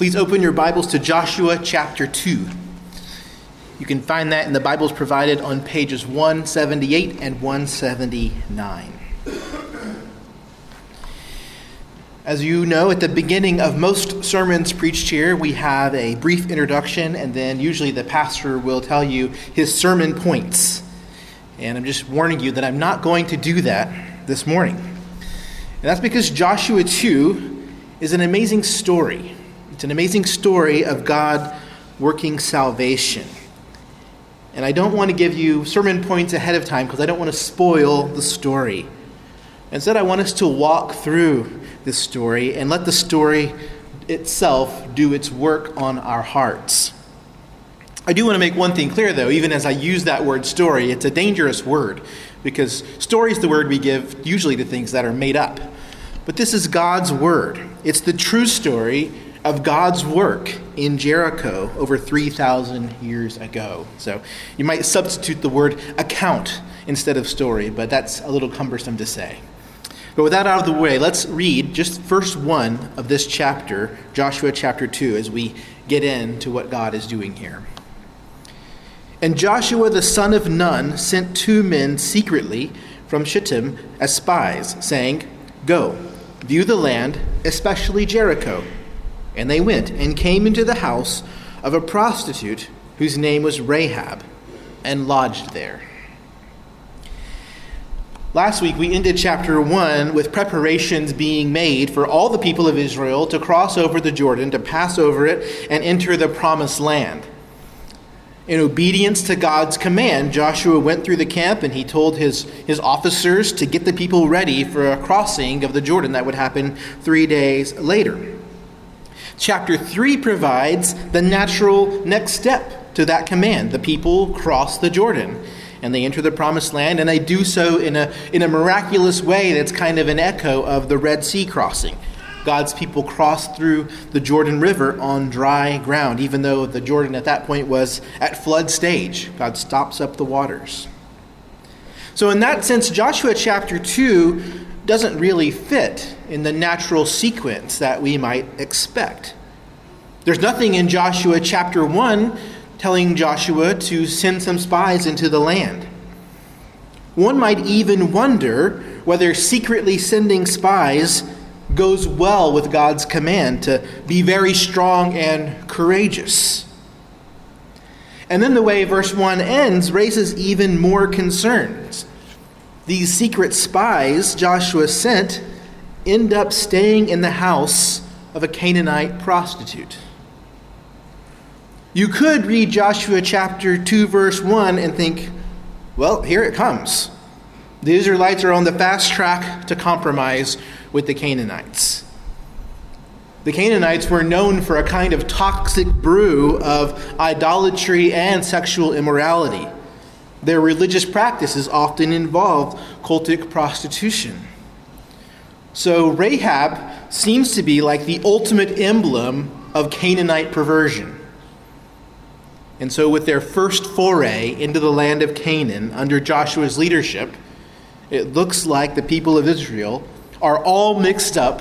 Please open your Bibles to Joshua chapter 2. You can find that in the Bibles provided on pages 178 and 179. As you know, at the beginning of most sermons preached here, we have a brief introduction, and then usually the pastor will tell you his sermon points. And I'm just warning you that I'm not going to do that this morning. And that's because Joshua 2 is an amazing story. It's an amazing story of God working salvation. And I don't want to give you sermon points ahead of time because I don't want to spoil the story. Instead, I want us to walk through this story and let the story itself do its work on our hearts. I do want to make one thing clear, though, even as I use that word story, it's a dangerous word because story is the word we give usually to things that are made up. But this is God's word, it's the true story of God's work in Jericho over 3,000 years ago. So you might substitute the word account instead of story, but that's a little cumbersome to say. But with that out of the way, let's read just first one of this chapter, Joshua chapter 2, as we get into what God is doing here. And Joshua the son of Nun sent two men secretly from Shittim as spies, saying, Go, view the land, especially Jericho. And they went and came into the house of a prostitute whose name was Rahab, and lodged there. Last week, we ended chapter 1 with preparations being made for all the people of Israel to cross over the Jordan, to pass over it, and enter the promised land. In obedience to God's command, Joshua went through the camp and he told his, his officers to get the people ready for a crossing of the Jordan that would happen three days later. Chapter 3 provides the natural next step to that command. The people cross the Jordan and they enter the promised land, and they do so in a, in a miraculous way that's kind of an echo of the Red Sea crossing. God's people crossed through the Jordan River on dry ground, even though the Jordan at that point was at flood stage. God stops up the waters. So, in that sense, Joshua chapter 2 doesn't really fit in the natural sequence that we might expect. There's nothing in Joshua chapter 1 telling Joshua to send some spies into the land. One might even wonder whether secretly sending spies goes well with God's command to be very strong and courageous. And then the way verse 1 ends raises even more concerns. These secret spies Joshua sent end up staying in the house of a Canaanite prostitute. You could read Joshua chapter 2, verse 1, and think, well, here it comes. The Israelites are on the fast track to compromise with the Canaanites. The Canaanites were known for a kind of toxic brew of idolatry and sexual immorality. Their religious practices often involved cultic prostitution. So Rahab seems to be like the ultimate emblem of Canaanite perversion. And so, with their first foray into the land of Canaan under Joshua's leadership, it looks like the people of Israel are all mixed up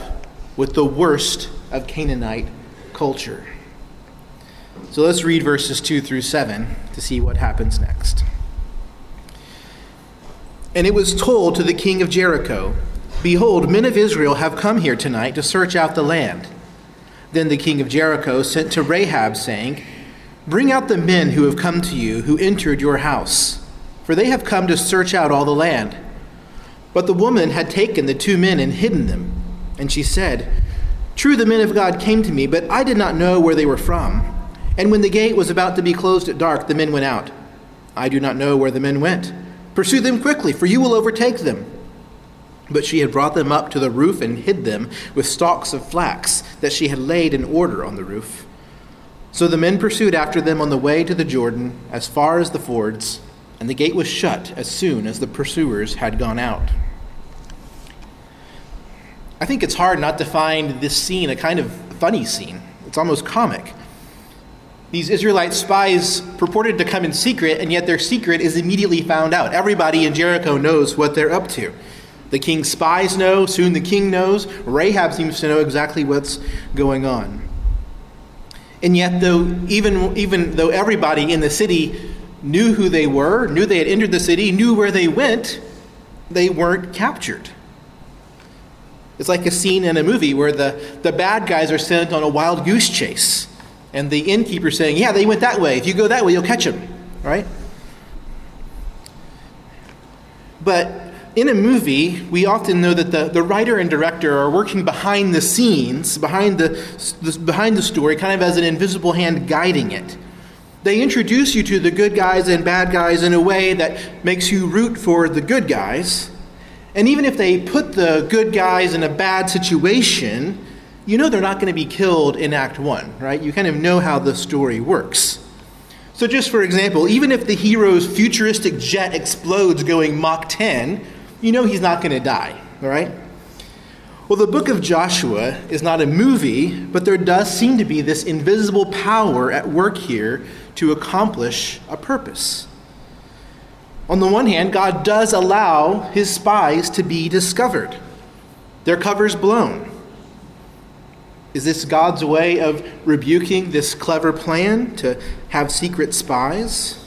with the worst of Canaanite culture. So let's read verses 2 through 7 to see what happens next. And it was told to the king of Jericho, Behold, men of Israel have come here tonight to search out the land. Then the king of Jericho sent to Rahab, saying, Bring out the men who have come to you, who entered your house, for they have come to search out all the land. But the woman had taken the two men and hidden them. And she said, True, the men of God came to me, but I did not know where they were from. And when the gate was about to be closed at dark, the men went out. I do not know where the men went. Pursue them quickly, for you will overtake them. But she had brought them up to the roof and hid them with stalks of flax that she had laid in order on the roof. So the men pursued after them on the way to the Jordan as far as the fords, and the gate was shut as soon as the pursuers had gone out. I think it's hard not to find this scene a kind of funny scene. It's almost comic. These Israelite spies purported to come in secret, and yet their secret is immediately found out. Everybody in Jericho knows what they're up to. The king's spies know, soon the king knows. Rahab seems to know exactly what's going on. And yet, though, even, even though everybody in the city knew who they were, knew they had entered the city, knew where they went, they weren't captured. It's like a scene in a movie where the, the bad guys are sent on a wild goose chase. And the innkeeper saying, Yeah, they went that way. If you go that way, you'll catch them. Right? But in a movie, we often know that the, the writer and director are working behind the scenes, behind the, the, behind the story, kind of as an invisible hand guiding it. They introduce you to the good guys and bad guys in a way that makes you root for the good guys. And even if they put the good guys in a bad situation, you know they're not going to be killed in Act 1, right? You kind of know how the story works. So, just for example, even if the hero's futuristic jet explodes going Mach 10, you know he's not going to die, all right? Well, the book of Joshua is not a movie, but there does seem to be this invisible power at work here to accomplish a purpose. On the one hand, God does allow his spies to be discovered, their covers blown. Is this God's way of rebuking this clever plan to have secret spies?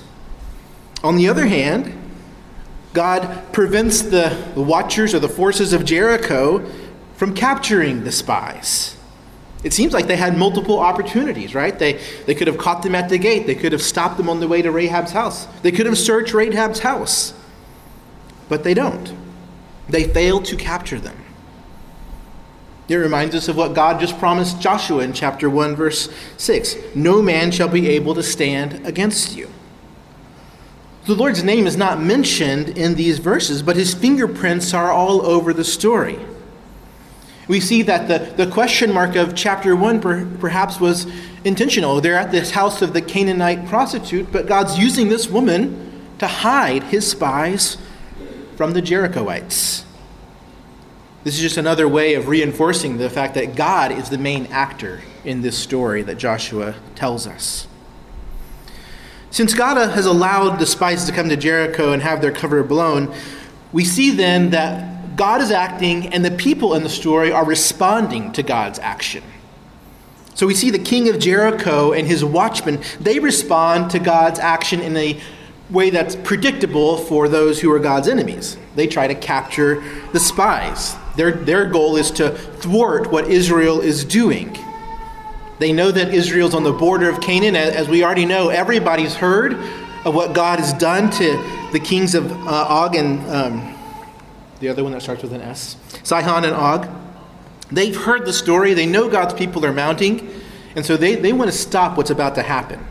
On the other hand, God prevents the watchers or the forces of Jericho from capturing the spies. It seems like they had multiple opportunities, right? They, they could have caught them at the gate. They could have stopped them on the way to Rahab's house. They could have searched Rahab's house. But they don't. They fail to capture them. It reminds us of what God just promised Joshua in chapter 1, verse 6 No man shall be able to stand against you. The Lord's name is not mentioned in these verses, but his fingerprints are all over the story. We see that the, the question mark of chapter 1 per, perhaps was intentional. They're at this house of the Canaanite prostitute, but God's using this woman to hide his spies from the Jerichoites. This is just another way of reinforcing the fact that God is the main actor in this story that Joshua tells us. Since God has allowed the spies to come to Jericho and have their cover blown, we see then that God is acting, and the people in the story are responding to God's action. So we see the king of Jericho and his watchmen, they respond to God's action in a way that's predictable for those who are God's enemies. They try to capture the spies. Their, their goal is to thwart what Israel is doing. They know that Israel's on the border of Canaan. As we already know, everybody's heard of what God has done to the kings of uh, Og and um, the other one that starts with an S, Sihon and Og. They've heard the story, they know God's people are mounting, and so they, they want to stop what's about to happen.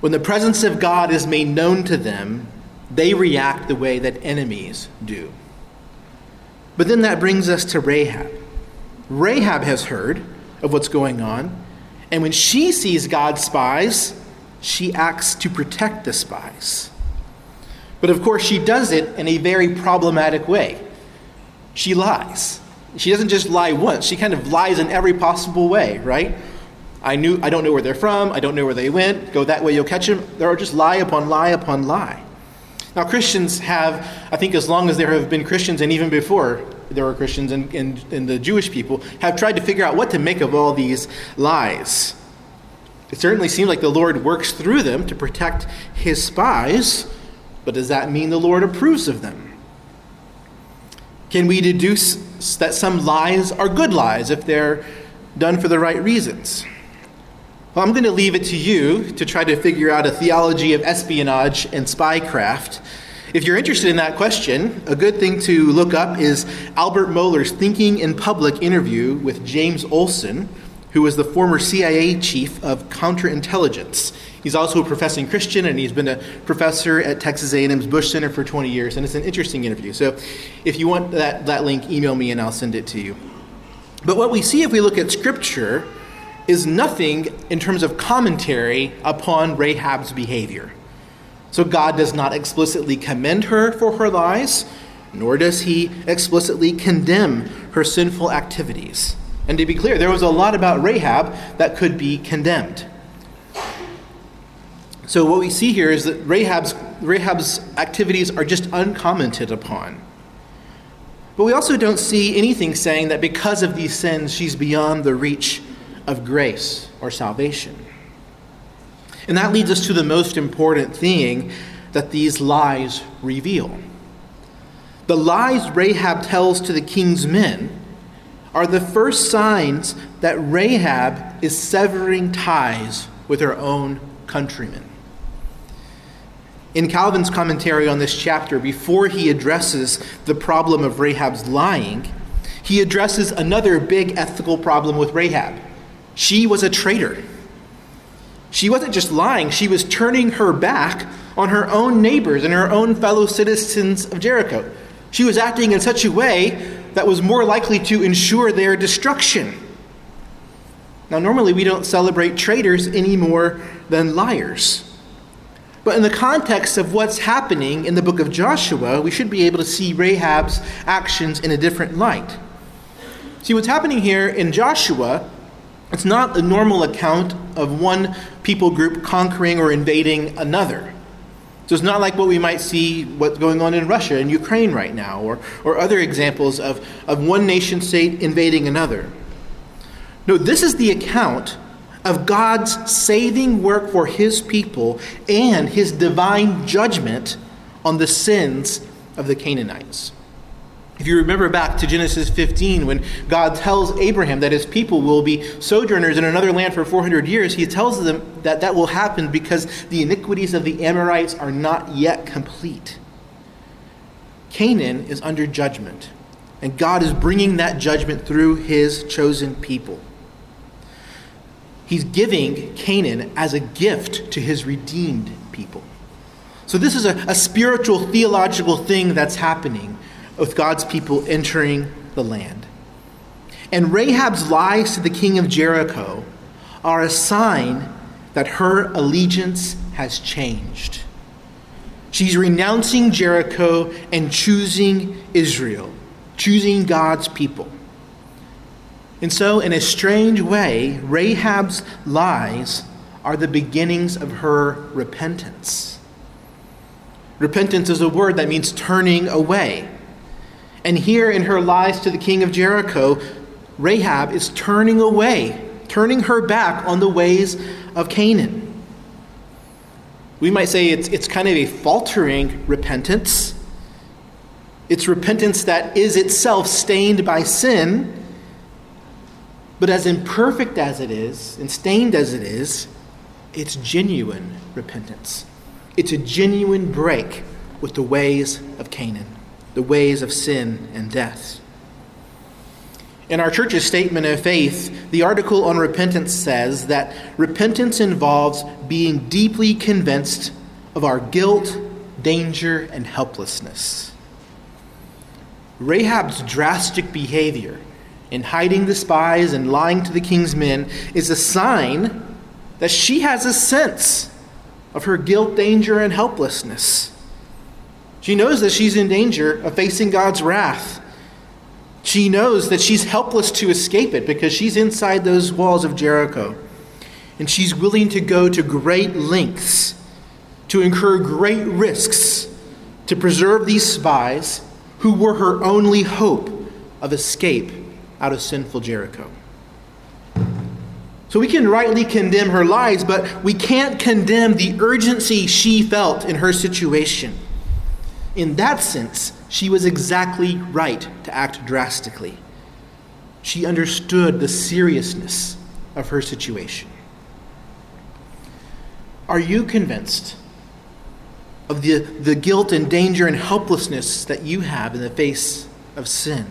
When the presence of God is made known to them, they react the way that enemies do. But then that brings us to Rahab. Rahab has heard of what's going on, and when she sees God's spies, she acts to protect the spies. But of course, she does it in a very problematic way. She lies. She doesn't just lie once, she kind of lies in every possible way, right? I knew I don't know where they're from, I don't know where they went, go that way you'll catch them. There are just lie upon lie upon lie. Now Christians have, I think as long as there have been Christians and even before there were Christians and, and, and the Jewish people, have tried to figure out what to make of all these lies. It certainly seems like the Lord works through them to protect his spies, but does that mean the Lord approves of them? Can we deduce that some lies are good lies if they're done for the right reasons? Well, I'm going to leave it to you to try to figure out a theology of espionage and spycraft. If you're interested in that question, a good thing to look up is Albert Mohler's Thinking in Public interview with James Olson, who was the former CIA chief of counterintelligence. He's also a professing Christian, and he's been a professor at Texas A&M's Bush Center for 20 years, and it's an interesting interview. So if you want that, that link, email me and I'll send it to you. But what we see if we look at Scripture is nothing in terms of commentary upon Rahab's behavior. So God does not explicitly commend her for her lies, nor does he explicitly condemn her sinful activities. And to be clear, there was a lot about Rahab that could be condemned. So what we see here is that Rahab's, Rahab's activities are just uncommented upon. But we also don't see anything saying that because of these sins, she's beyond the reach of grace or salvation. And that leads us to the most important thing that these lies reveal. The lies Rahab tells to the king's men are the first signs that Rahab is severing ties with her own countrymen. In Calvin's commentary on this chapter, before he addresses the problem of Rahab's lying, he addresses another big ethical problem with Rahab. She was a traitor. She wasn't just lying, she was turning her back on her own neighbors and her own fellow citizens of Jericho. She was acting in such a way that was more likely to ensure their destruction. Now, normally we don't celebrate traitors any more than liars. But in the context of what's happening in the book of Joshua, we should be able to see Rahab's actions in a different light. See, what's happening here in Joshua, it's not the normal account of one people group conquering or invading another. So it's not like what we might see what's going on in Russia and Ukraine right now, or, or other examples of, of one nation state invading another. No, this is the account of God's saving work for his people and his divine judgment on the sins of the Canaanites. If you remember back to Genesis 15, when God tells Abraham that his people will be sojourners in another land for 400 years, he tells them that that will happen because the iniquities of the Amorites are not yet complete. Canaan is under judgment, and God is bringing that judgment through his chosen people. He's giving Canaan as a gift to his redeemed people. So, this is a, a spiritual, theological thing that's happening with God's people entering the land. And Rahab's lies to the king of Jericho are a sign that her allegiance has changed. She's renouncing Jericho and choosing Israel, choosing God's people. And so, in a strange way, Rahab's lies are the beginnings of her repentance. Repentance is a word that means turning away. And here in her lies to the king of Jericho, Rahab is turning away, turning her back on the ways of Canaan. We might say it's, it's kind of a faltering repentance. It's repentance that is itself stained by sin. But as imperfect as it is, and stained as it is, it's genuine repentance. It's a genuine break with the ways of Canaan the ways of sin and death. In our church's statement of faith, the article on repentance says that repentance involves being deeply convinced of our guilt, danger, and helplessness. Rahab's drastic behavior in hiding the spies and lying to the king's men is a sign that she has a sense of her guilt, danger, and helplessness. She knows that she's in danger of facing God's wrath. She knows that she's helpless to escape it because she's inside those walls of Jericho. And she's willing to go to great lengths, to incur great risks to preserve these spies who were her only hope of escape out of sinful Jericho. So we can rightly condemn her lies, but we can't condemn the urgency she felt in her situation. In that sense, she was exactly right to act drastically. She understood the seriousness of her situation. Are you convinced of the, the guilt and danger and helplessness that you have in the face of sin?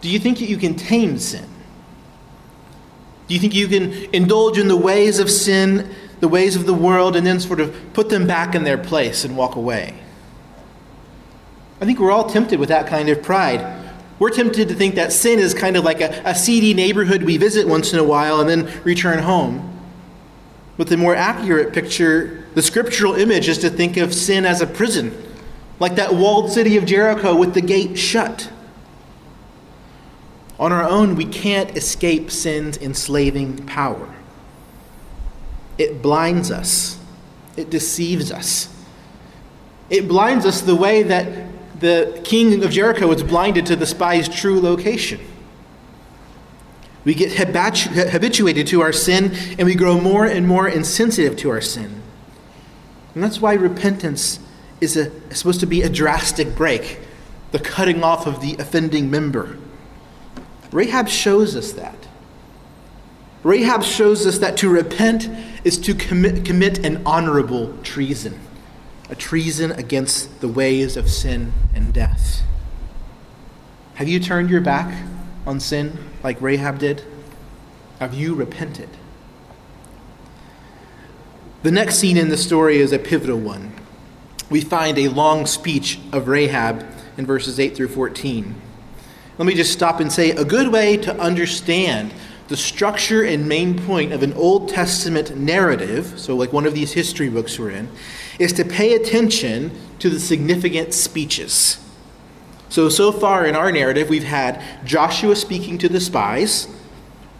Do you think that you can tame sin? Do you think you can indulge in the ways of sin the ways of the world and then sort of put them back in their place and walk away. I think we're all tempted with that kind of pride. We're tempted to think that sin is kind of like a, a seedy neighborhood we visit once in a while and then return home. But the more accurate picture, the scriptural image, is to think of sin as a prison, like that walled city of Jericho with the gate shut. On our own, we can't escape sin's enslaving power. It blinds us, it deceives us. It blinds us the way that the king of Jericho was blinded to the spy's true location. We get habituated to our sin and we grow more and more insensitive to our sin. And that's why repentance is, a, is supposed to be a drastic break, the cutting off of the offending member. Rahab shows us that. Rahab shows us that to repent is to commit, commit an honorable treason, a treason against the ways of sin and death. Have you turned your back on sin like Rahab did? Have you repented? The next scene in the story is a pivotal one. We find a long speech of Rahab in verses 8 through 14. Let me just stop and say a good way to understand the structure and main point of an Old Testament narrative, so like one of these history books we're in, is to pay attention to the significant speeches. So, so far in our narrative, we've had Joshua speaking to the spies,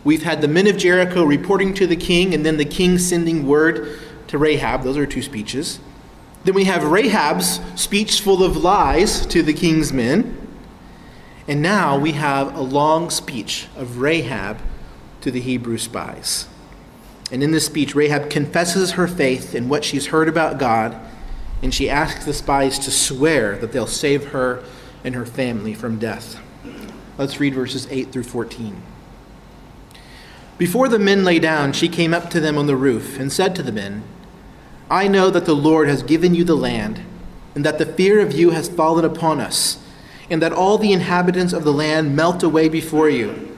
we've had the men of Jericho reporting to the king, and then the king sending word to Rahab. Those are two speeches. Then we have Rahab's speech full of lies to the king's men. And now we have a long speech of Rahab to the Hebrew spies. And in this speech, Rahab confesses her faith in what she's heard about God, and she asks the spies to swear that they'll save her and her family from death. Let's read verses 8 through 14. Before the men lay down, she came up to them on the roof and said to the men, I know that the Lord has given you the land, and that the fear of you has fallen upon us, and that all the inhabitants of the land melt away before you.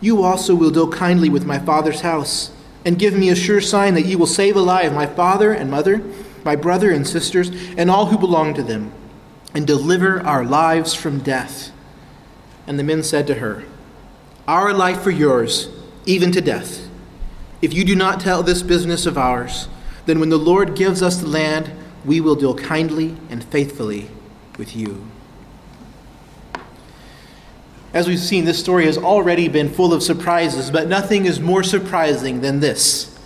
you also will deal kindly with my father's house, and give me a sure sign that you will save alive my father and mother, my brother and sisters, and all who belong to them, and deliver our lives from death. And the men said to her, Our life for yours, even to death. If you do not tell this business of ours, then when the Lord gives us the land, we will deal kindly and faithfully with you. As we've seen, this story has already been full of surprises, but nothing is more surprising than this.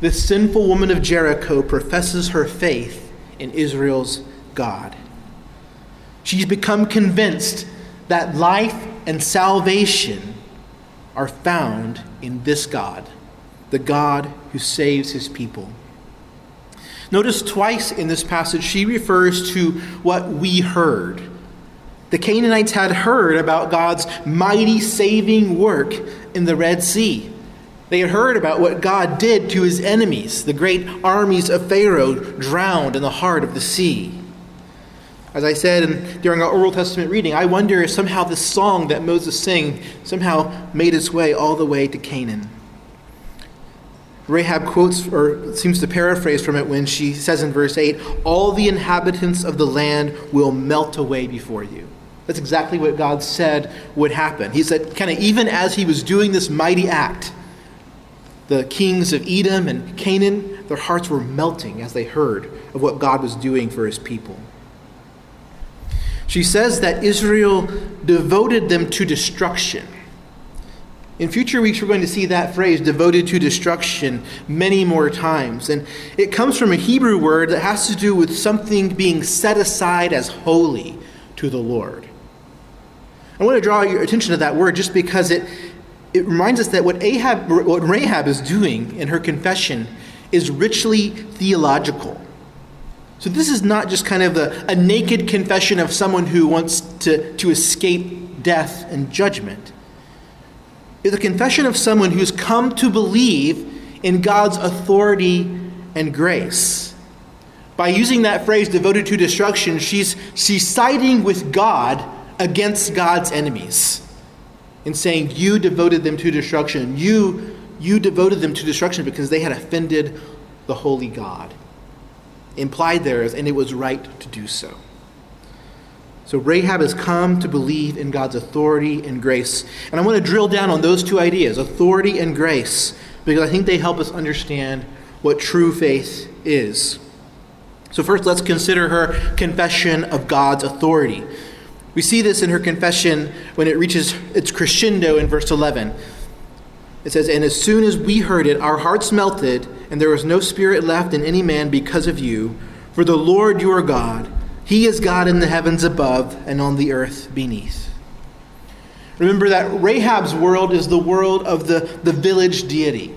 This sinful woman of Jericho professes her faith in Israel's God. She's become convinced that life and salvation are found in this God, the God who saves his people. Notice twice in this passage she refers to what we heard the Canaanites had heard about God's mighty saving work in the Red Sea. They had heard about what God did to his enemies, the great armies of Pharaoh drowned in the heart of the sea. As I said during our Old Testament reading, I wonder if somehow this song that Moses sang somehow made its way all the way to Canaan. Rahab quotes or seems to paraphrase from it when she says in verse 8, All the inhabitants of the land will melt away before you. That's exactly what God said would happen. He said, kind of even as he was doing this mighty act, the kings of Edom and Canaan, their hearts were melting as they heard of what God was doing for his people. She says that Israel devoted them to destruction. In future weeks, we're going to see that phrase, devoted to destruction, many more times. And it comes from a Hebrew word that has to do with something being set aside as holy to the Lord. I want to draw your attention to that word just because it, it reminds us that what, Ahab, what Rahab is doing in her confession is richly theological. So this is not just kind of a, a naked confession of someone who wants to, to escape death and judgment. It's a confession of someone who's come to believe in God's authority and grace. By using that phrase, devoted to destruction, she's, she's siding with God against God's enemies in saying, You devoted them to destruction. You, you devoted them to destruction because they had offended the holy God. Implied there is, and it was right to do so. So Rahab has come to believe in God's authority and grace. And I want to drill down on those two ideas, authority and grace, because I think they help us understand what true faith is. So, first, let's consider her confession of God's authority. We see this in her confession when it reaches its crescendo in verse 11. It says, And as soon as we heard it, our hearts melted, and there was no spirit left in any man because of you. For the Lord your God, He is God in the heavens above and on the earth beneath. Remember that Rahab's world is the world of the, the village deity.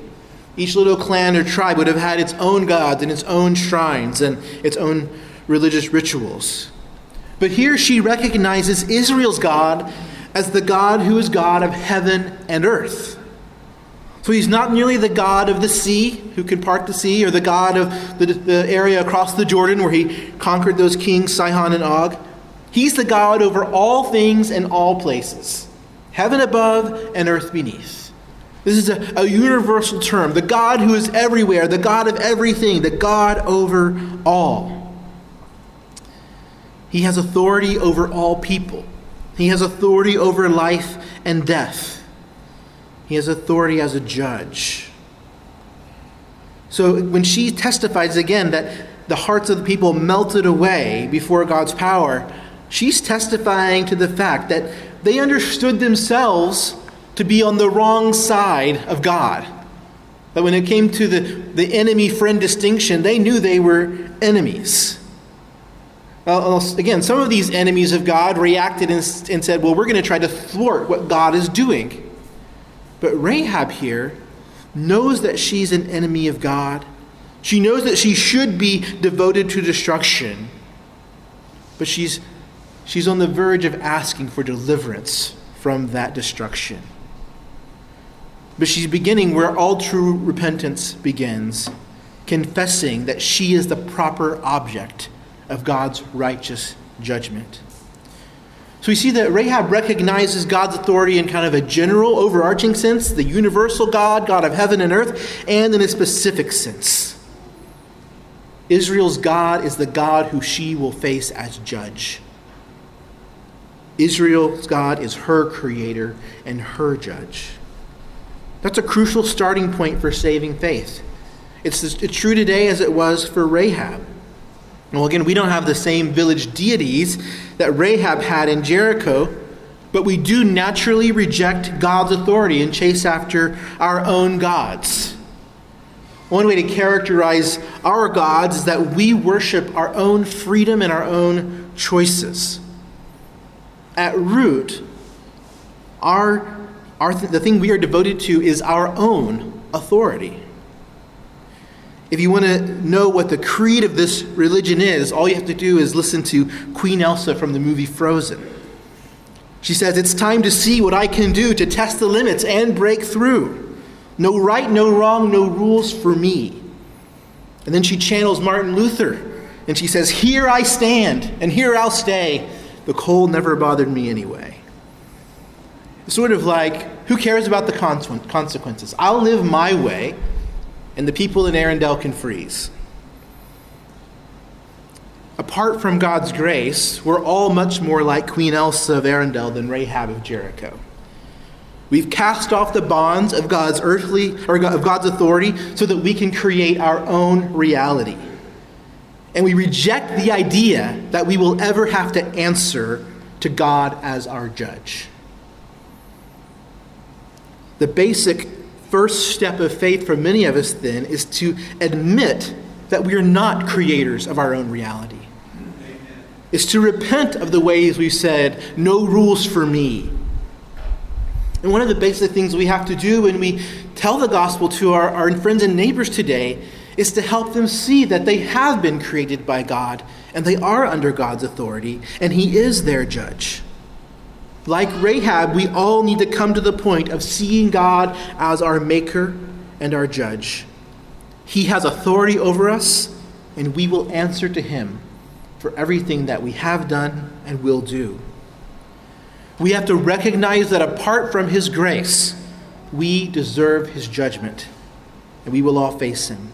Each little clan or tribe would have had its own gods and its own shrines and its own religious rituals. But here she recognizes Israel's God as the God who is God of heaven and earth. So he's not merely the God of the sea, who can part the sea, or the God of the, the area across the Jordan where he conquered those kings, Sihon and Og. He's the God over all things and all places, heaven above and earth beneath. This is a, a universal term the God who is everywhere, the God of everything, the God over all. He has authority over all people. He has authority over life and death. He has authority as a judge. So when she testifies again that the hearts of the people melted away before God's power, she's testifying to the fact that they understood themselves to be on the wrong side of God. That when it came to the, the enemy friend distinction, they knew they were enemies. Uh, again, some of these enemies of God reacted and, and said, Well, we're going to try to thwart what God is doing. But Rahab here knows that she's an enemy of God. She knows that she should be devoted to destruction. But she's, she's on the verge of asking for deliverance from that destruction. But she's beginning where all true repentance begins, confessing that she is the proper object of God's righteous judgment. So we see that Rahab recognizes God's authority in kind of a general, overarching sense, the universal God, God of heaven and earth, and in a specific sense. Israel's God is the God who she will face as judge. Israel's God is her creator and her judge. That's a crucial starting point for saving faith. It's, it's true today as it was for Rahab. Well, again, we don't have the same village deities that Rahab had in Jericho, but we do naturally reject God's authority and chase after our own gods. One way to characterize our gods is that we worship our own freedom and our own choices. At root, our, our the thing we are devoted to is our own authority. If you want to know what the creed of this religion is, all you have to do is listen to Queen Elsa from the movie Frozen. She says, It's time to see what I can do to test the limits and break through. No right, no wrong, no rules for me. And then she channels Martin Luther and she says, Here I stand and here I'll stay. The cold never bothered me anyway. Sort of like, who cares about the consequences? I'll live my way and the people in Arendelle can freeze. Apart from God's grace, we're all much more like Queen Elsa of Arendelle than Rahab of Jericho. We've cast off the bonds of God's earthly or of God's authority so that we can create our own reality. And we reject the idea that we will ever have to answer to God as our judge. The basic first step of faith for many of us then is to admit that we are not creators of our own reality. Is to repent of the ways we've said, no rules for me. And one of the basic things we have to do when we tell the gospel to our, our friends and neighbors today is to help them see that they have been created by God and they are under God's authority and He is their judge. Like Rahab, we all need to come to the point of seeing God as our maker and our judge. He has authority over us, and we will answer to him for everything that we have done and will do. We have to recognize that apart from his grace, we deserve his judgment, and we will all face him.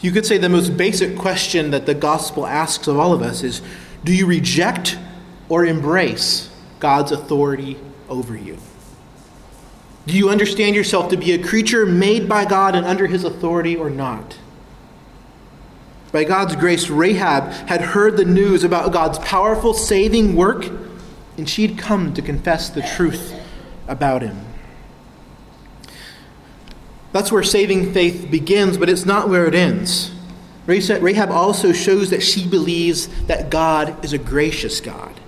You could say the most basic question that the gospel asks of all of us is Do you reject or embrace God's authority over you? Do you understand yourself to be a creature made by God and under his authority or not? By God's grace, Rahab had heard the news about God's powerful saving work, and she'd come to confess the truth about him. That's where saving faith begins, but it's not where it ends. Rahab also shows that she believes that God is a gracious God.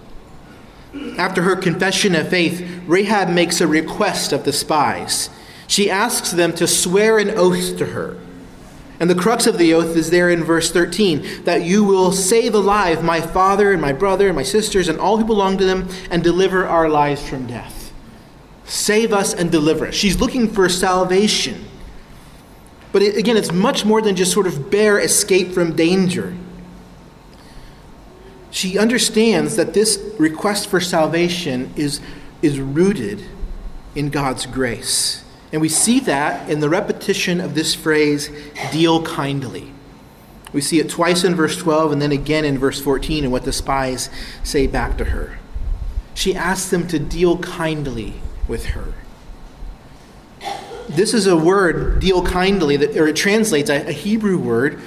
After her confession of faith, Rahab makes a request of the spies. She asks them to swear an oath to her. And the crux of the oath is there in verse 13 that you will save alive my father and my brother and my sisters and all who belong to them and deliver our lives from death. Save us and deliver us. She's looking for salvation. But again, it's much more than just sort of bare escape from danger. She understands that this request for salvation is, is rooted in God's grace. And we see that in the repetition of this phrase, deal kindly. We see it twice in verse 12 and then again in verse 14 and what the spies say back to her. She asks them to deal kindly with her this is a word, deal kindly, that, or it translates a, a Hebrew word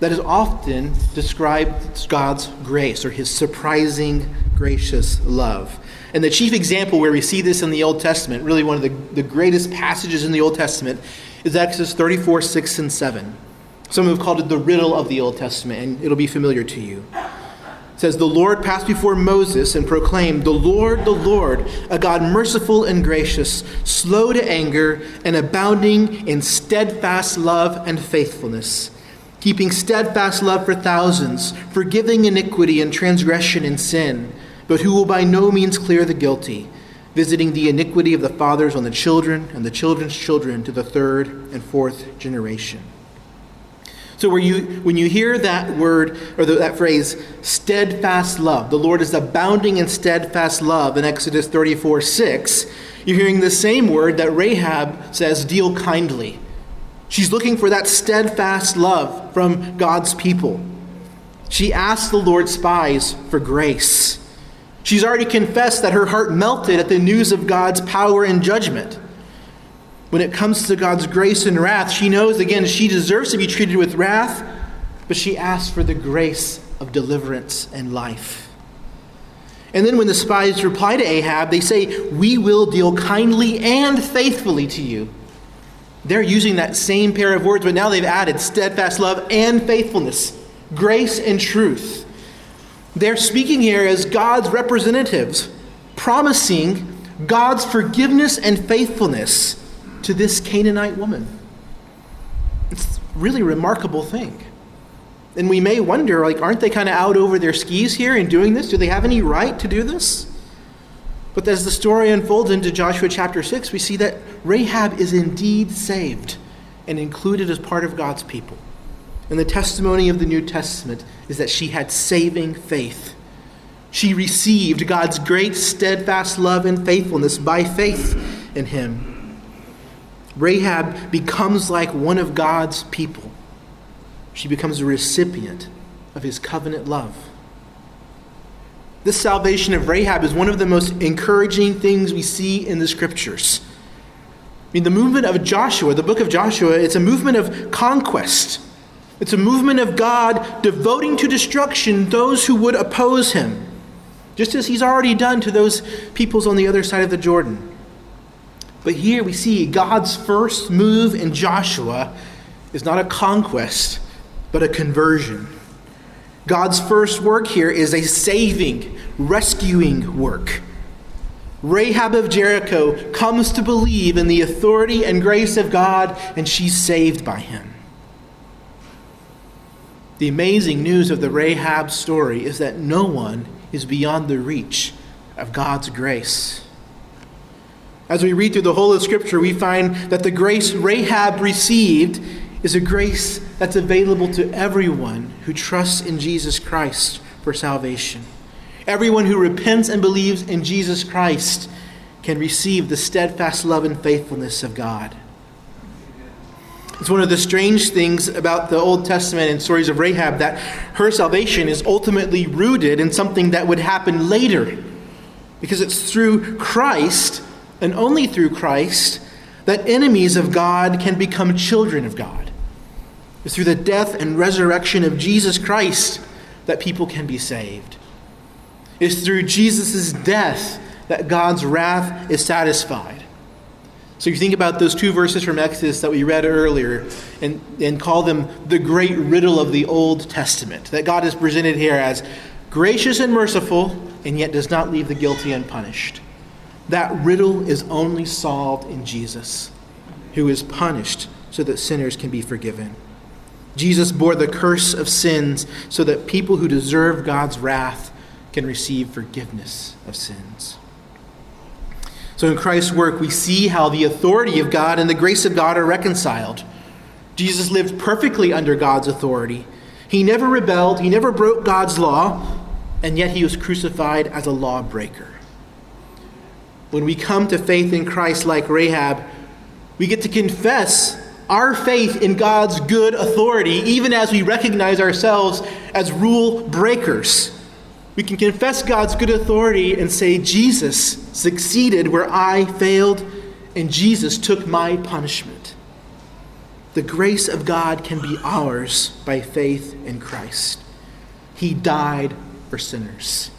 that is often described God's grace or his surprising, gracious love. And the chief example where we see this in the Old Testament, really one of the, the greatest passages in the Old Testament, is Exodus 34, 6, and 7. Some have called it the riddle of the Old Testament, and it'll be familiar to you It says, The Lord passed before Moses and proclaimed, The Lord, the Lord, a God merciful and gracious, slow to anger, and abounding in steadfast love and faithfulness, keeping steadfast love for thousands, forgiving iniquity and transgression and sin, but who will by no means clear the guilty, visiting the iniquity of the fathers on the children and the children's children to the third and fourth generation. So when you, when you hear that word or the, that phrase, steadfast love, the Lord is abounding in steadfast love in Exodus 34 6, you're hearing the same word that Rahab says, deal kindly. She's looking for that steadfast love from God's people. She asks the Lord's spies for grace. She's already confessed that her heart melted at the news of God's power and judgment. When it comes to God's grace and wrath, she knows again she deserves to be treated with wrath, but she asks for the grace of deliverance and life. And then when the spies reply to Ahab, they say, We will deal kindly and faithfully to you. They're using that same pair of words, but now they've added steadfast love and faithfulness, grace and truth. They're speaking here as God's representatives, promising God's forgiveness and faithfulness to this Canaanite woman. It's a really remarkable thing. And we may wonder, like, aren't they kind of out over their skis here in doing this? Do they have any right to do this? But as the story unfolds into Joshua chapter 6, we see that Rahab is indeed saved and included as part of God's people. And the testimony of the New Testament is that she had saving faith. She received God's great, steadfast love and faithfulness by faith in Him. Rahab becomes like one of God's people. She becomes a recipient of his covenant love. This salvation of Rahab is one of the most encouraging things we see in the scriptures. I mean, the movement of Joshua, the book of Joshua, it's a movement of conquest. It's a movement of God devoting to destruction those who would oppose him, just as he's already done to those peoples on the other side of the Jordan. But here we see God's first move in Joshua is not a conquest, but a conversion. God's first work here is a saving, rescuing work. Rahab of Jericho comes to believe in the authority and grace of God, and she's saved by him. The amazing news of the Rahab story is that no one is beyond the reach of God's grace. As we read through the whole of Scripture, we find that the grace Rahab received is a grace that's available to everyone who trusts in Jesus Christ for salvation. Everyone who repents and believes in Jesus Christ can receive the steadfast love and faithfulness of God. It's one of the strange things about the Old Testament and stories of Rahab that her salvation is ultimately rooted in something that would happen later. Because it's through Christ, and only through Christ, that enemies of God can become children of God. It's through the death and resurrection of Jesus Christ that people can be saved. It's through Jesus' death that God's wrath is satisfied. So you think about those two verses from Exodus that we read earlier and, and call them the great riddle of the Old Testament. That God is presented here as gracious and merciful, and yet does not leave the guilty unpunished. That riddle is only solved in Jesus, who is punished so that sinners can be forgiven. Jesus bore the curse of sins so that people who deserve God's wrath can receive forgiveness of sins. So in Christ's work, we see how the authority of God and the grace of God are reconciled. Jesus lived perfectly under God's authority. He never rebelled, he never broke God's law, and yet he was crucified as a lawbreaker. When we come to faith in Christ like Rahab, we get to confess our faith in God's good authority, even as we recognize ourselves as rule breakers. We can confess God's good authority and say, Jesus succeeded where I failed, and Jesus took my punishment. The grace of God can be ours by faith in Christ. He died for sinners.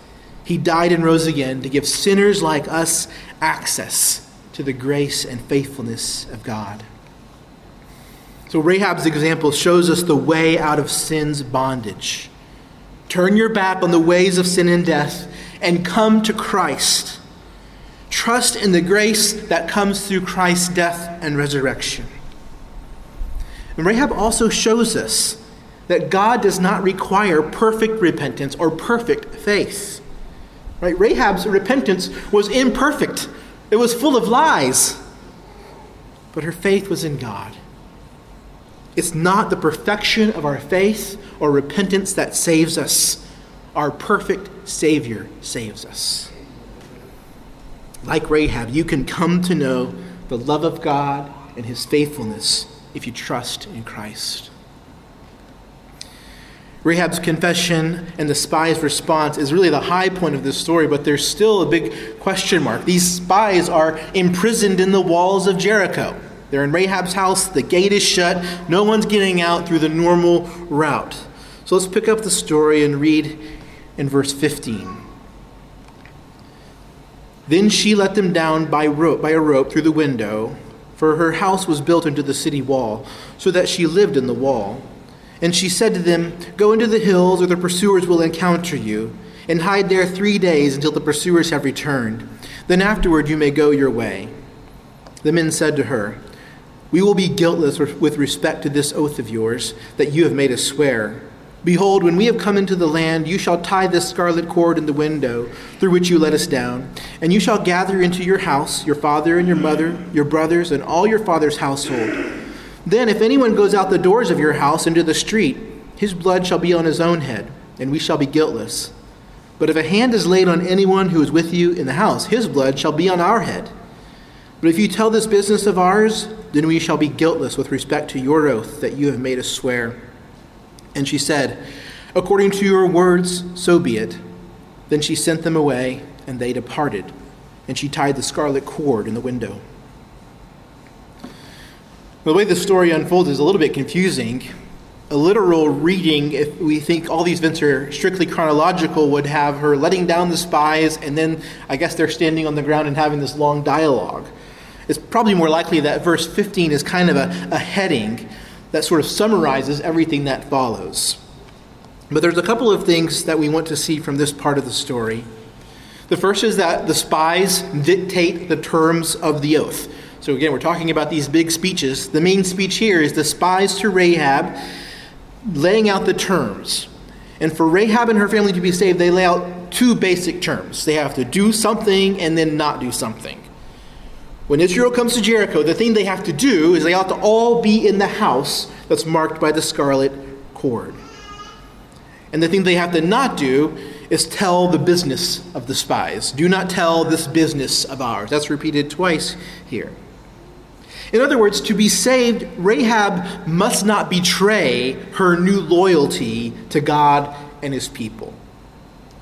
He died and rose again to give sinners like us access to the grace and faithfulness of God. So, Rahab's example shows us the way out of sin's bondage. Turn your back on the ways of sin and death and come to Christ. Trust in the grace that comes through Christ's death and resurrection. And Rahab also shows us that God does not require perfect repentance or perfect faith. Right? Rahab's repentance was imperfect. It was full of lies. But her faith was in God. It's not the perfection of our faith or repentance that saves us. Our perfect Savior saves us. Like Rahab, you can come to know the love of God and His faithfulness if you trust in Christ. Rahab's confession and the spies' response is really the high point of this story, but there's still a big question mark. These spies are imprisoned in the walls of Jericho. They're in Rahab's house, the gate is shut, no one's getting out through the normal route. So let's pick up the story and read in verse 15. Then she let them down by, rope, by a rope through the window, for her house was built into the city wall, so that she lived in the wall. And she said to them, Go into the hills, or the pursuers will encounter you, and hide there three days until the pursuers have returned. Then afterward you may go your way. The men said to her, we will be guiltless with respect to this oath of yours that you have made us swear. Behold, when we have come into the land, you shall tie this scarlet cord in the window through which you let us down, and you shall gather into your house your father and your mother, your brothers, and all your father's household. Then, if anyone goes out the doors of your house into the street, his blood shall be on his own head, and we shall be guiltless. But if a hand is laid on anyone who is with you in the house, his blood shall be on our head. But if you tell this business of ours, then we shall be guiltless with respect to your oath that you have made us swear. And she said, According to your words, so be it. Then she sent them away, and they departed. And she tied the scarlet cord in the window. The way the story unfolds is a little bit confusing. A literal reading, if we think all these events are strictly chronological, would have her letting down the spies, and then I guess they're standing on the ground and having this long dialogue it's probably more likely that verse 15 is kind of a, a heading that sort of summarizes everything that follows. But there's a couple of things that we want to see from this part of the story. The first is that the spies dictate the terms of the oath. So, again, we're talking about these big speeches. The main speech here is the spies to Rahab laying out the terms. And for Rahab and her family to be saved, they lay out two basic terms they have to do something and then not do something. When Israel comes to Jericho, the thing they have to do is they ought to all be in the house that's marked by the scarlet cord. And the thing they have to not do is tell the business of the spies. Do not tell this business of ours. That's repeated twice here. In other words, to be saved, Rahab must not betray her new loyalty to God and his people.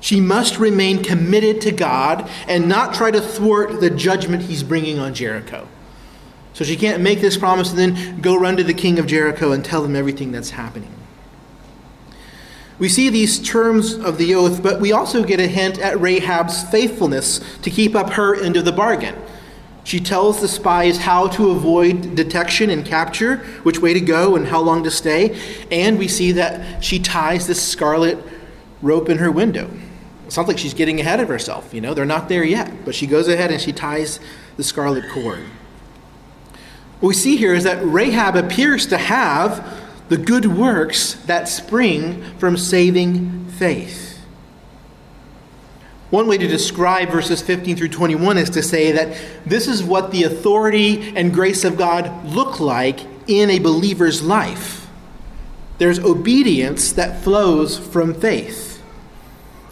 She must remain committed to God and not try to thwart the judgment he's bringing on Jericho. So she can't make this promise and then go run to the king of Jericho and tell him everything that's happening. We see these terms of the oath, but we also get a hint at Rahab's faithfulness to keep up her end of the bargain. She tells the spies how to avoid detection and capture, which way to go and how long to stay, and we see that she ties this scarlet rope in her window. Sounds like she's getting ahead of herself. You know, they're not there yet, but she goes ahead and she ties the scarlet cord. What we see here is that Rahab appears to have the good works that spring from saving faith. One way to describe verses 15 through 21 is to say that this is what the authority and grace of God look like in a believer's life. There's obedience that flows from faith.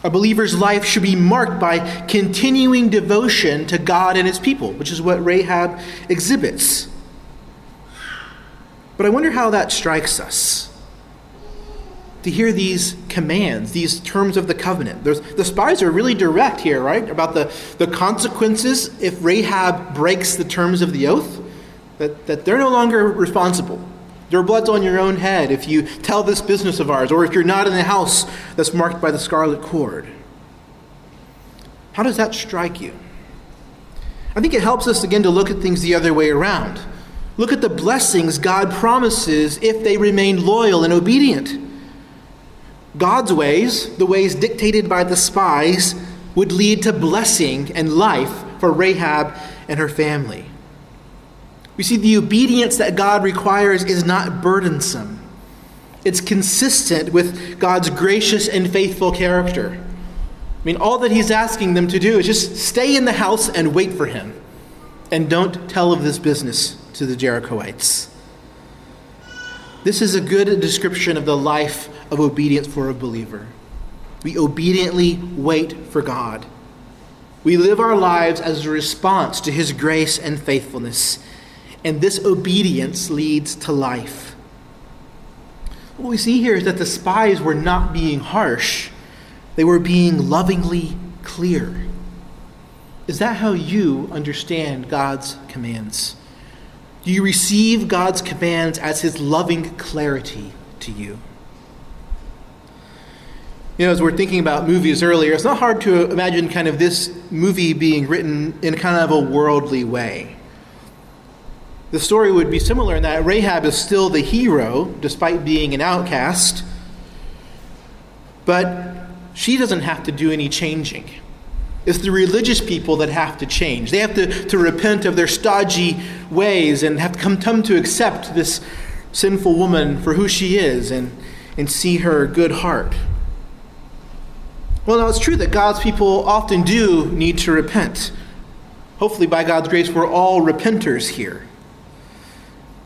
A believer's life should be marked by continuing devotion to God and his people, which is what Rahab exhibits. But I wonder how that strikes us. To hear these commands, these terms of the covenant. There's, the spies are really direct here, right? About the, the consequences if Rahab breaks the terms of the oath, that, that they're no longer responsible. Their blood's on your own head if you tell this business of ours, or if you're not in the house that's marked by the scarlet cord. How does that strike you? I think it helps us again to look at things the other way around. Look at the blessings God promises if they remain loyal and obedient. God's ways, the ways dictated by the spies, would lead to blessing and life for Rahab and her family. We see the obedience that God requires is not burdensome. It's consistent with God's gracious and faithful character. I mean, all that He's asking them to do is just stay in the house and wait for Him. And don't tell of this business to the Jerichoites. This is a good description of the life of obedience for a believer. We obediently wait for God. We live our lives as a response to His grace and faithfulness, and this obedience leads to life. What we see here is that the spies were not being harsh, they were being lovingly clear. Is that how you understand God's commands? Do you receive God's commands as his loving clarity to you? You know, as we're thinking about movies earlier, it's not hard to imagine kind of this movie being written in kind of a worldly way. The story would be similar in that Rahab is still the hero, despite being an outcast, but she doesn't have to do any changing. It's the religious people that have to change. They have to, to repent of their stodgy ways and have to come, come to accept this sinful woman for who she is and, and see her good heart. Well, now it's true that God's people often do need to repent. Hopefully, by God's grace, we're all repenters here.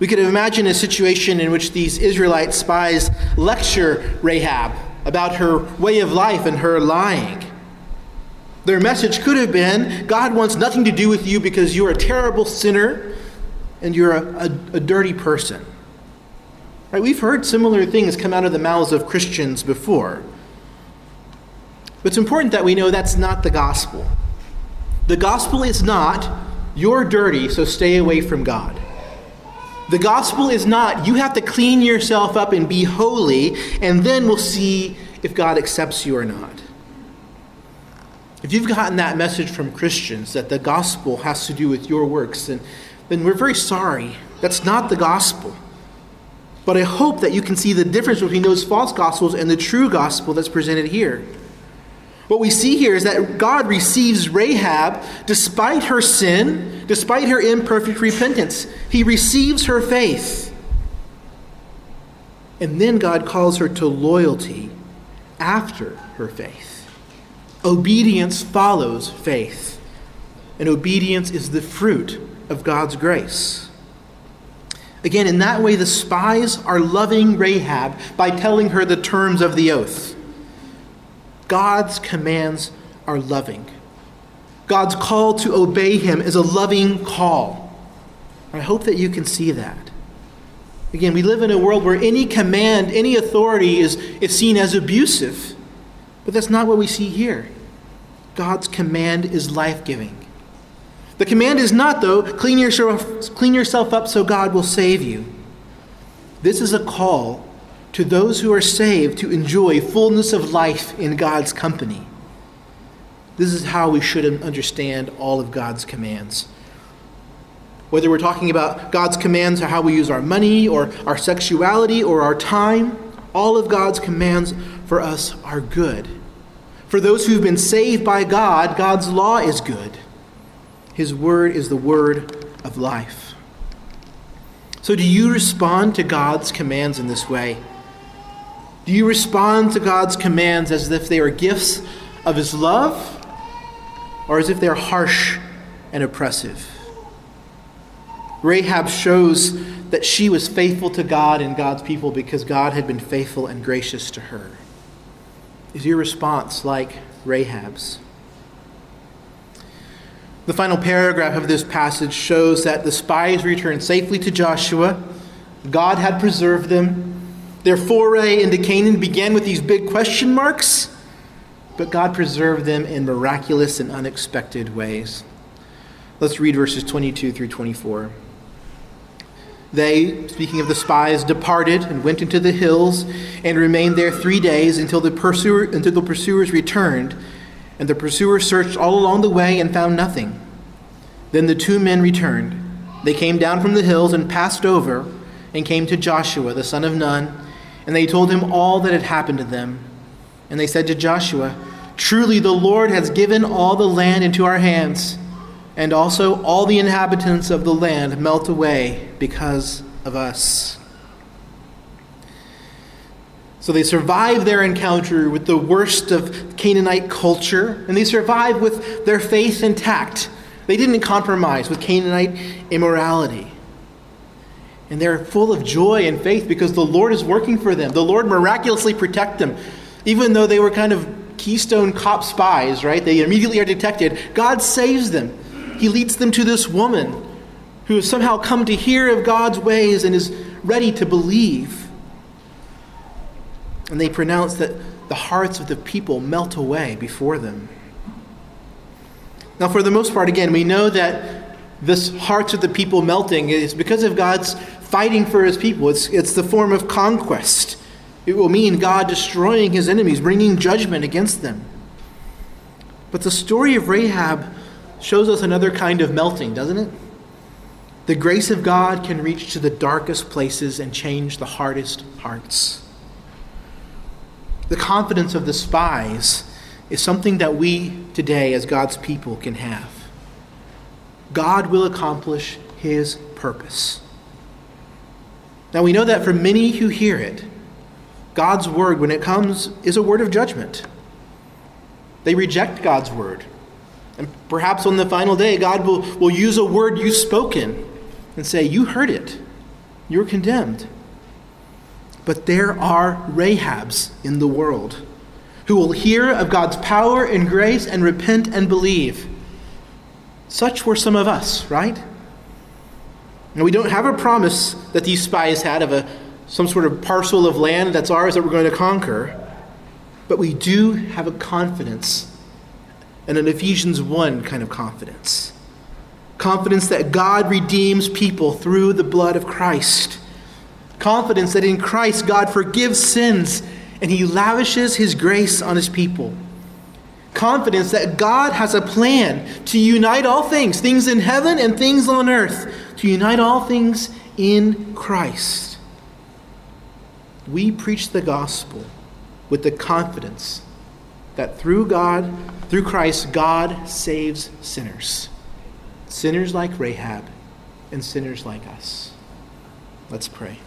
We could imagine a situation in which these Israelite spies lecture Rahab about her way of life and her lying. Their message could have been God wants nothing to do with you because you're a terrible sinner and you're a, a, a dirty person. Right? We've heard similar things come out of the mouths of Christians before. But it's important that we know that's not the gospel. The gospel is not, you're dirty, so stay away from God. The gospel is not, you have to clean yourself up and be holy, and then we'll see if God accepts you or not. If you've gotten that message from Christians that the gospel has to do with your works, then, then we're very sorry. That's not the gospel. But I hope that you can see the difference between those false gospels and the true gospel that's presented here. What we see here is that God receives Rahab despite her sin, despite her imperfect repentance. He receives her faith. And then God calls her to loyalty after her faith. Obedience follows faith, and obedience is the fruit of God's grace. Again, in that way, the spies are loving Rahab by telling her the terms of the oath. God's commands are loving. God's call to obey him is a loving call. I hope that you can see that. Again, we live in a world where any command, any authority is, is seen as abusive. But that's not what we see here. God's command is life giving. The command is not, though, clean yourself, clean yourself up so God will save you. This is a call to those who are saved to enjoy fullness of life in God's company. This is how we should understand all of God's commands. Whether we're talking about God's commands or how we use our money or our sexuality or our time, all of God's commands for us are good. For those who've been saved by God, God's law is good. His word is the word of life. So, do you respond to God's commands in this way? Do you respond to God's commands as if they are gifts of His love or as if they're harsh and oppressive? Rahab shows that she was faithful to God and God's people because God had been faithful and gracious to her. Is your response like Rahab's? The final paragraph of this passage shows that the spies returned safely to Joshua. God had preserved them. Their foray into Canaan began with these big question marks, but God preserved them in miraculous and unexpected ways. Let's read verses 22 through 24. They, speaking of the spies, departed and went into the hills and remained there three days until the, pursuer, until the pursuers returned. And the pursuers searched all along the way and found nothing. Then the two men returned. They came down from the hills and passed over and came to Joshua, the son of Nun, and they told him all that had happened to them. And they said to Joshua, Truly the Lord has given all the land into our hands and also all the inhabitants of the land melt away because of us. So they survive their encounter with the worst of Canaanite culture, and they survive with their faith intact. They didn't compromise with Canaanite immorality. And they're full of joy and faith because the Lord is working for them. The Lord miraculously protect them. Even though they were kind of keystone cop spies, right? They immediately are detected. God saves them he leads them to this woman who has somehow come to hear of God's ways and is ready to believe. And they pronounce that the hearts of the people melt away before them. Now, for the most part, again, we know that this hearts of the people melting is because of God's fighting for his people. It's, it's the form of conquest. It will mean God destroying his enemies, bringing judgment against them. But the story of Rahab shows us another kind of melting, doesn't it? The grace of God can reach to the darkest places and change the hardest hearts. The confidence of the spies is something that we today, as God's people, can have. God will accomplish his purpose. Now, we know that for many who hear it, God's word, when it comes, is a word of judgment. They reject God's word. And perhaps on the final day, God will, will use a word you've spoken and say, You heard it. You're condemned. But there are Rahabs in the world who will hear of God's power and grace and repent and believe. Such were some of us, right? And we don't have a promise that these spies had of a, some sort of parcel of land that's ours that we're going to conquer, but we do have a confidence and an Ephesians 1 kind of confidence. Confidence that God redeems people through the blood of Christ. Confidence that in Christ God forgives sins and he lavishes his grace on his people. Confidence that God has a plan to unite all things, things in heaven and things on earth, to unite all things in Christ. We preach the gospel with the confidence that through God, through Christ, God saves sinners. Sinners like Rahab and sinners like us. Let's pray.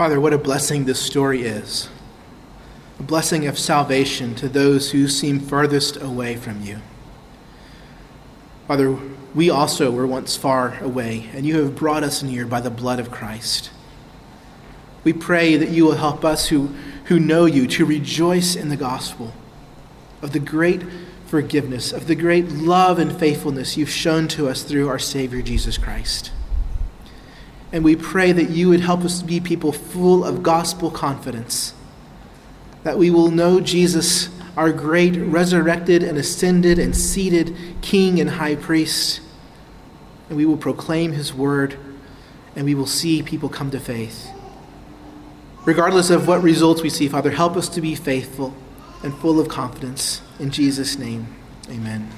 Father, what a blessing this story is. A blessing of salvation to those who seem furthest away from you. Father, we also were once far away, and you have brought us near by the blood of Christ. We pray that you will help us who, who know you to rejoice in the gospel of the great forgiveness, of the great love and faithfulness you've shown to us through our Savior Jesus Christ. And we pray that you would help us to be people full of gospel confidence, that we will know Jesus, our great resurrected and ascended and seated King and High Priest, and we will proclaim his word, and we will see people come to faith. Regardless of what results we see, Father, help us to be faithful and full of confidence. In Jesus' name, amen.